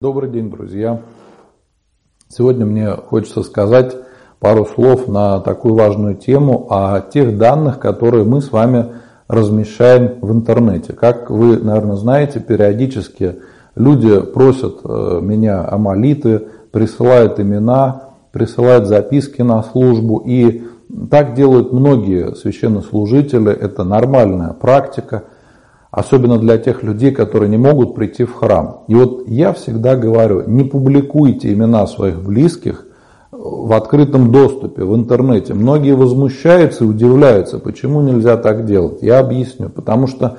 Добрый день, друзья! Сегодня мне хочется сказать пару слов на такую важную тему о тех данных, которые мы с вами размещаем в интернете. Как вы, наверное, знаете, периодически люди просят э, меня о молитве, присылают имена, присылают записки на службу. И так делают многие священнослужители. Это нормальная практика – Особенно для тех людей, которые не могут прийти в храм. И вот я всегда говорю, не публикуйте имена своих близких в открытом доступе, в интернете. Многие возмущаются и удивляются, почему нельзя так делать. Я объясню. Потому что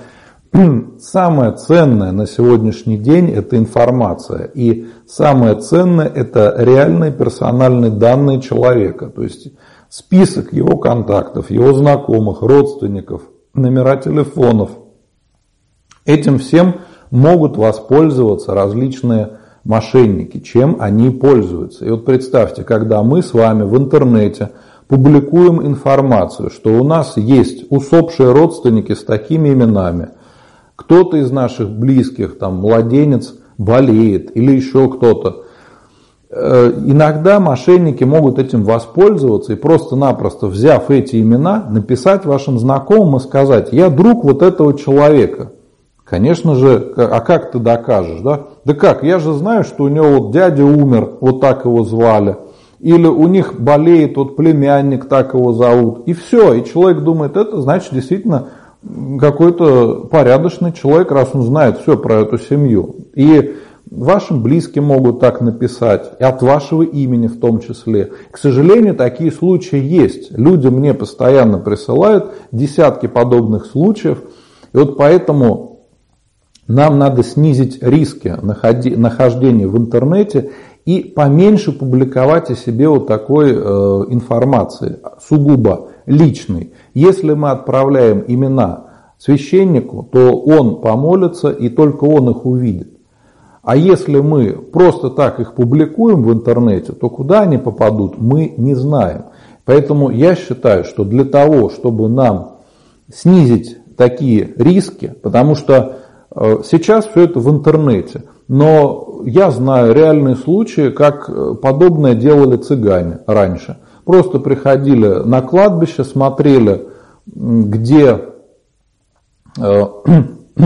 самое ценное на сегодняшний день это информация. И самое ценное это реальные персональные данные человека. То есть список его контактов, его знакомых, родственников, номера телефонов – Этим всем могут воспользоваться различные мошенники, чем они пользуются. И вот представьте, когда мы с вами в интернете публикуем информацию, что у нас есть усопшие родственники с такими именами, кто-то из наших близких, там, младенец болеет или еще кто-то, э, Иногда мошенники могут этим воспользоваться и просто-напросто, взяв эти имена, написать вашим знакомым и сказать, я друг вот этого человека. Конечно же, а как ты докажешь, да? Да как, я же знаю, что у него вот дядя умер, вот так его звали. Или у них болеет вот племянник, так его зовут. И все, и человек думает, это значит действительно какой-то порядочный человек, раз он знает все про эту семью. И вашим близким могут так написать, и от вашего имени в том числе. К сожалению, такие случаи есть. Люди мне постоянно присылают десятки подобных случаев. И вот поэтому нам надо снизить риски нахождения в интернете и поменьше публиковать о себе вот такой э, информации, сугубо личной. Если мы отправляем имена священнику, то он помолится и только он их увидит. А если мы просто так их публикуем в интернете, то куда они попадут, мы не знаем. Поэтому я считаю, что для того, чтобы нам снизить такие риски, потому что сейчас все это в интернете. Но я знаю реальные случаи, как э, подобное делали цыгане раньше. Просто приходили на кладбище, смотрели, где, э,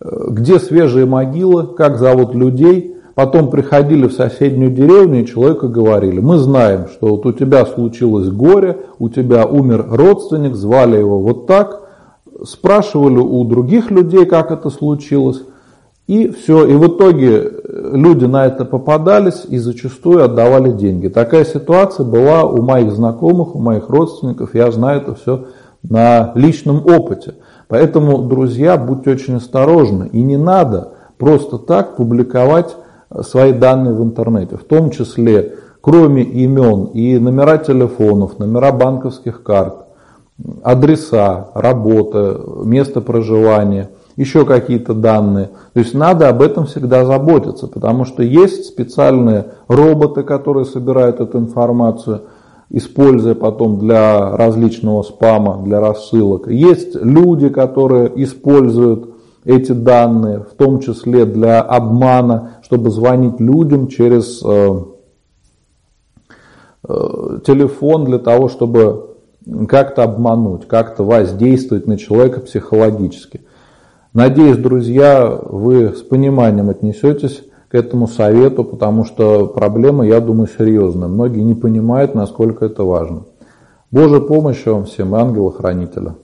где свежие могилы, как зовут людей. Потом приходили в соседнюю деревню и человеку говорили, мы знаем, что вот у тебя случилось горе, у тебя умер родственник, звали его вот так – спрашивали у других людей, как это случилось, и все. И в итоге люди на это попадались и зачастую отдавали деньги. Такая ситуация была у моих знакомых, у моих родственников, я знаю это все на личном опыте. Поэтому, друзья, будьте очень осторожны. И не надо просто так публиковать свои данные в интернете. В том числе, кроме имен и номера телефонов, номера банковских карт, адреса, работа, место проживания, еще какие-то данные. То есть надо об этом всегда заботиться, потому что есть специальные роботы, которые собирают эту информацию, используя потом для различного спама, для рассылок. Есть люди, которые используют эти данные, в том числе для обмана, чтобы звонить людям через э, э, телефон для того, чтобы как-то обмануть, как-то воздействовать на человека психологически. Надеюсь, друзья, вы с пониманием отнесетесь к этому совету, потому что проблема, я думаю, серьезная. Многие не понимают, насколько это важно. Божья помощь вам всем, ангела-хранителя.